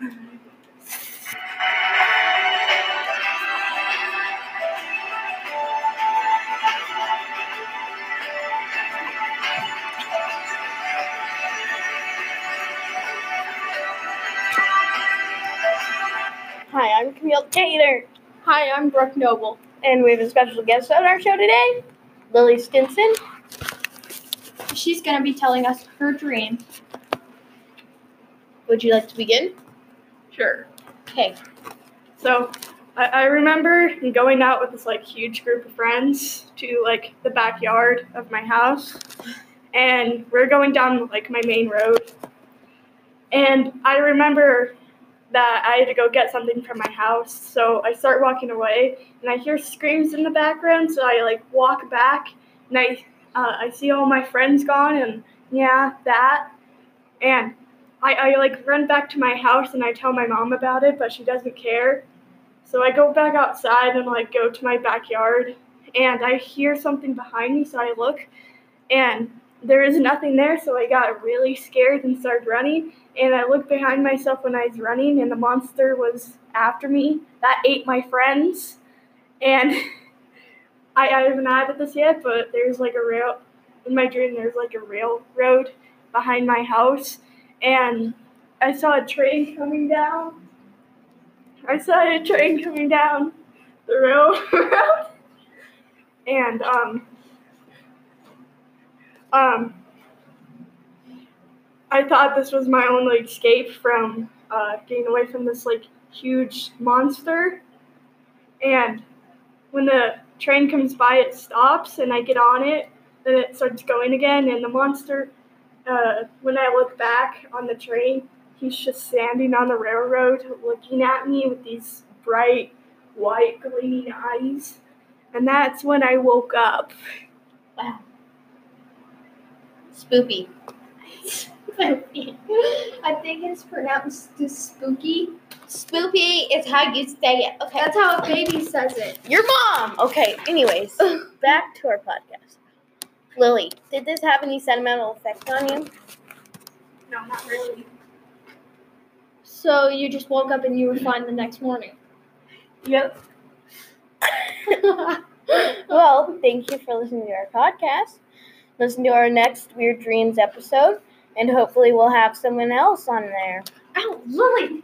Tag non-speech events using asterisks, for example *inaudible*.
Hi, I'm Camille Taylor, Hi, I'm Brooke Noble. and we have a special guest on our show today, Lily Stinson. She's going to be telling us her dream. Would you like to begin? Sure. Okay. So I, I remember going out with this like huge group of friends to like the backyard of my house, and we're going down like my main road. And I remember that I had to go get something from my house, so I start walking away, and I hear screams in the background. So I like walk back, and I uh, I see all my friends gone, and yeah, that, and I, I like run back to my house and I tell my mom about it, but she doesn't care. So I go back outside and like go to my backyard and I hear something behind me, so I look and there is nothing there, so I got really scared and started running. And I looked behind myself when I was running and the monster was after me. That ate my friends. And *laughs* I, I haven't added this yet, but there's like a rail in my dream there's like a railroad behind my house and I saw a train coming down. I saw a train coming down the railroad, *laughs* and um, um, I thought this was my only escape from uh, getting away from this like huge monster. And when the train comes by, it stops, and I get on it. Then it starts going again, and the monster uh, when I look back on the train, he's just standing on the railroad looking at me with these bright, white, gleaming eyes. And that's when I woke up. Wow. Spoopy. I think it's pronounced spooky. Spoopy is how you say it. Okay. That's how a baby says it. Your mom. Okay. Anyways, *laughs* back to our podcast. Lily, did this have any sentimental effect on you? No, not really. So you just woke up and you were fine the next morning. Yep. *laughs* well, thank you for listening to our podcast. Listen to our next Weird Dreams episode, and hopefully, we'll have someone else on there. Ow, Lily!